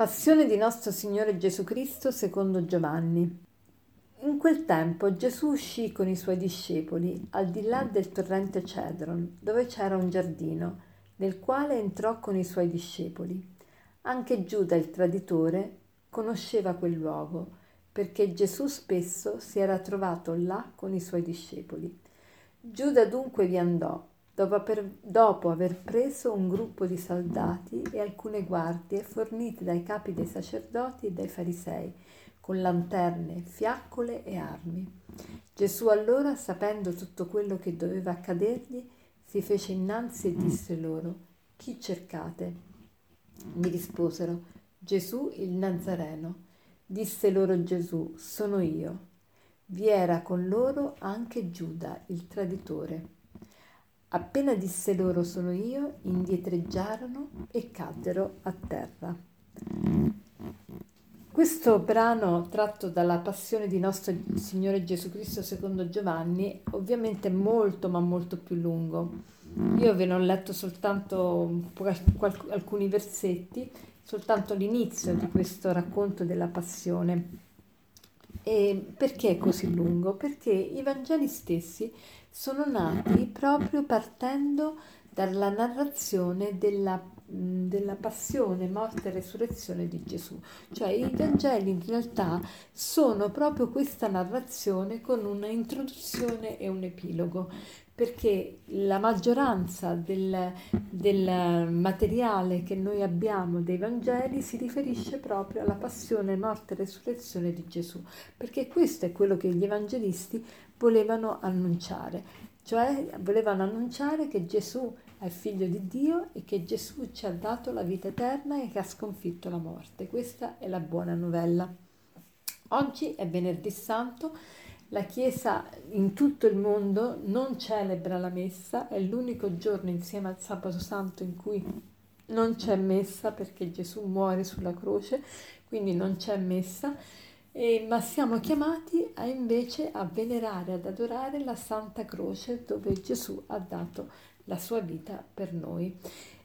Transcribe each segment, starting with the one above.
Passione di nostro Signore Gesù Cristo secondo Giovanni. In quel tempo Gesù uscì con i suoi discepoli al di là del torrente Cedron, dove c'era un giardino, nel quale entrò con i suoi discepoli. Anche Giuda, il traditore, conosceva quel luogo, perché Gesù spesso si era trovato là con i suoi discepoli. Giuda dunque vi andò dopo aver, dopo aver preso un gruppo di soldati e alcune guardie fornite dai capi dei sacerdoti e dai farisei, con lanterne, fiaccole e armi. Gesù allora, sapendo tutto quello che doveva accadergli, si fece innanzi e disse loro, Chi cercate? Mi risposero, Gesù il Nazareno. Disse loro Gesù, sono io. Vi era con loro anche Giuda, il traditore. Appena disse loro sono io, indietreggiarono e caddero a terra. Questo brano tratto dalla passione di nostro Signore Gesù Cristo secondo Giovanni ovviamente è molto ma molto più lungo. Io ve ne ho letto soltanto alcuni versetti, soltanto l'inizio di questo racconto della passione. E perché è così lungo? Perché i Vangeli stessi sono nati proprio partendo dalla narrazione della, della, passione, morte e resurrezione di Gesù. Cioè i Vangeli in realtà sono proprio questa narrazione con una introduzione e un epilogo, perché la maggioranza del, del materiale che noi abbiamo dei Vangeli si riferisce proprio alla passione, morte e resurrezione di Gesù, perché questo è quello che gli evangelisti volevano annunciare, cioè volevano annunciare che Gesù è figlio di Dio e che Gesù ci ha dato la vita eterna e che ha sconfitto la morte. Questa è la buona novella. Oggi è venerdì santo, la Chiesa in tutto il mondo non celebra la messa, è l'unico giorno insieme al sabato santo in cui non c'è messa perché Gesù muore sulla croce, quindi non c'è messa e, ma siamo chiamati a, invece a venerare, ad adorare la Santa Croce dove Gesù ha dato la sua vita per noi.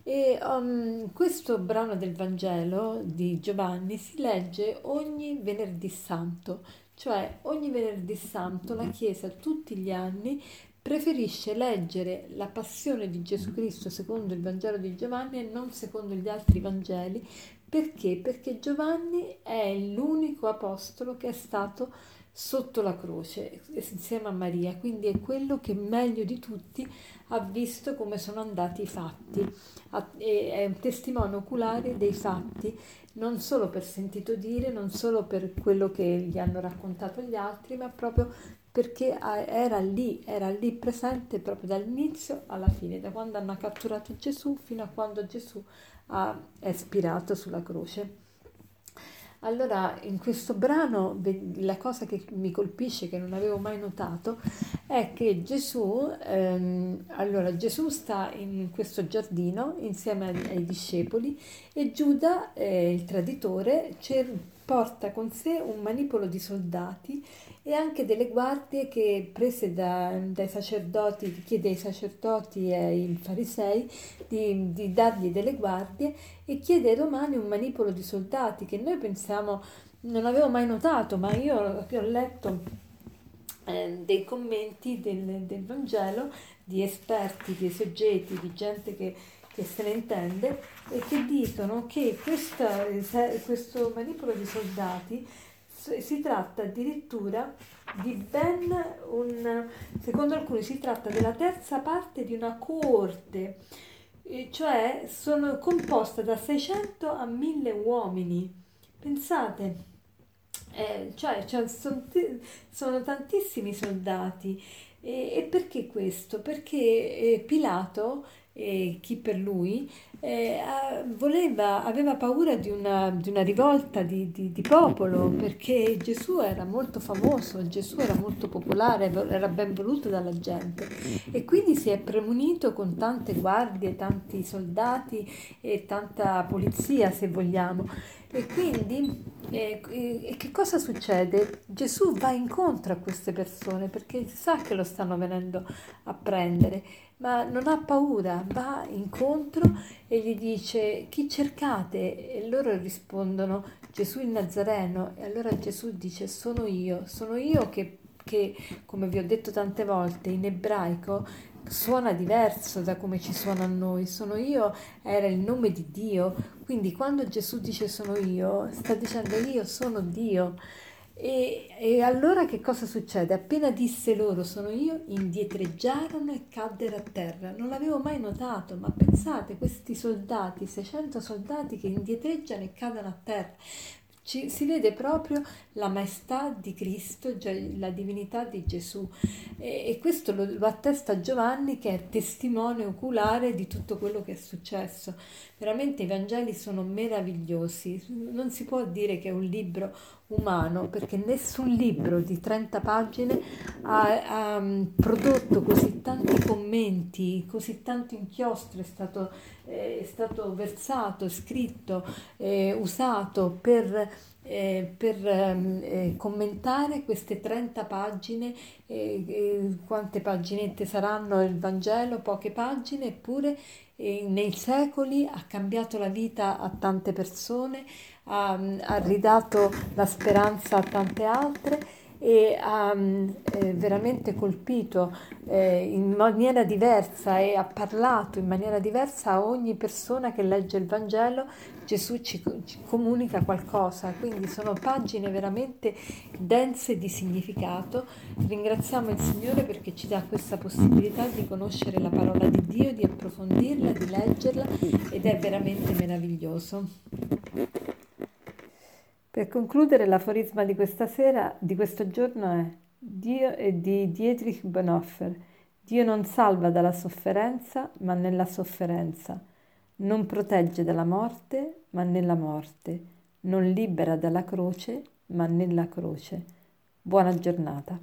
E um, questo brano del Vangelo di Giovanni si legge ogni venerdì santo, cioè ogni venerdì santo la Chiesa tutti gli anni preferisce leggere la passione di Gesù Cristo secondo il Vangelo di Giovanni e non secondo gli altri Vangeli perché? Perché Giovanni è l'unico apostolo che è stato sotto la croce insieme a Maria, quindi è quello che meglio di tutti ha visto come sono andati i fatti, è un testimone oculare dei fatti, non solo per sentito dire, non solo per quello che gli hanno raccontato gli altri, ma proprio perché era lì, era lì presente proprio dall'inizio alla fine, da quando hanno catturato Gesù fino a quando Gesù ha espirato sulla croce. Allora, in questo brano la cosa che mi colpisce, che non avevo mai notato, è che Gesù, ehm, allora, Gesù sta in questo giardino insieme ai, ai discepoli e Giuda, eh, il traditore, porta con sé un manipolo di soldati e anche delle guardie che prese da, dai sacerdoti, chiede ai sacerdoti e ai farisei di, di, dargli delle guardie e chiede ai romani un manipolo di soldati che noi pensiamo, non avevo mai notato, ma io ho letto eh, dei commenti del, del Vangelo di esperti, di esegeti, di gente che che se ne intende e che dicono che questa, questo manipolo di soldati si tratta addirittura di ben un, secondo alcuni si tratta della terza parte di una coorte, cioè sono composta da 600 a 1000 uomini. Pensate, eh, cioè, cioè sono, sono, tantissimi soldati. E, e perché questo? Perché eh, Pilato e chi per lui, eh, voleva, aveva paura di una, di una rivolta di, di, di, popolo perché Gesù era molto famoso, Gesù era molto popolare, era ben voluto dalla gente e quindi si è premunito con tante guardie, tanti soldati e tanta polizia se vogliamo. E quindi eh, e che cosa succede? Gesù va incontro a queste persone perché sa che lo stanno venendo a prendere ma non ha paura, va incontro e gli dice chi cercate? E loro rispondono Gesù il Nazareno e allora Gesù dice sono io, sono io che, che come vi ho detto tante volte in ebraico suona diverso da come ci suona a noi. Sono io era il nome di Dio. Quindi quando Gesù dice sono io, sta dicendo io sono Dio. E, e, allora che cosa succede? Appena disse loro sono io, indietreggiarono e caddero a terra. Non l'avevo mai notato, ma pensate, questi soldati, 600 soldati che indietreggiano e cadono a terra. Ci, si vede proprio la maestà di Cristo, la divinità di Gesù e, e questo lo, lo, attesta Giovanni che è testimone oculare di tutto quello che è successo. Veramente i Vangeli sono meravigliosi, non si può dire che è un libro umano perché nessun libro di 30 pagine ha, ha mm, prodotto così tanti commenti, così tanto inchiostro è stato, eh, è stato versato, scritto, eh, usato per, eh, per ehm, eh, commentare queste 30 pagine, eh, quante paginette saranno il Vangelo, poche pagine, eppure eh, nei secoli ha cambiato la vita a tante persone, ha, ha ridato la speranza a tante altre e ha eh, veramente colpito eh, in maniera diversa e ha parlato in maniera diversa a ogni persona che legge il Vangelo. Gesù ci, ci comunica qualcosa, quindi sono pagine veramente dense di significato. Ringraziamo il Signore perché ci dà questa possibilità di conoscere la parola di Dio, di approfondirla, di leggerla ed è veramente meraviglioso. Per concludere, l'aforisma di questa sera, di questo giorno è Dio è di Dietrich Bonhoeffer. Dio non salva dalla sofferenza, ma nella sofferenza. Non protegge dalla morte, ma nella morte. Non libera dalla croce, ma nella croce. Buona giornata.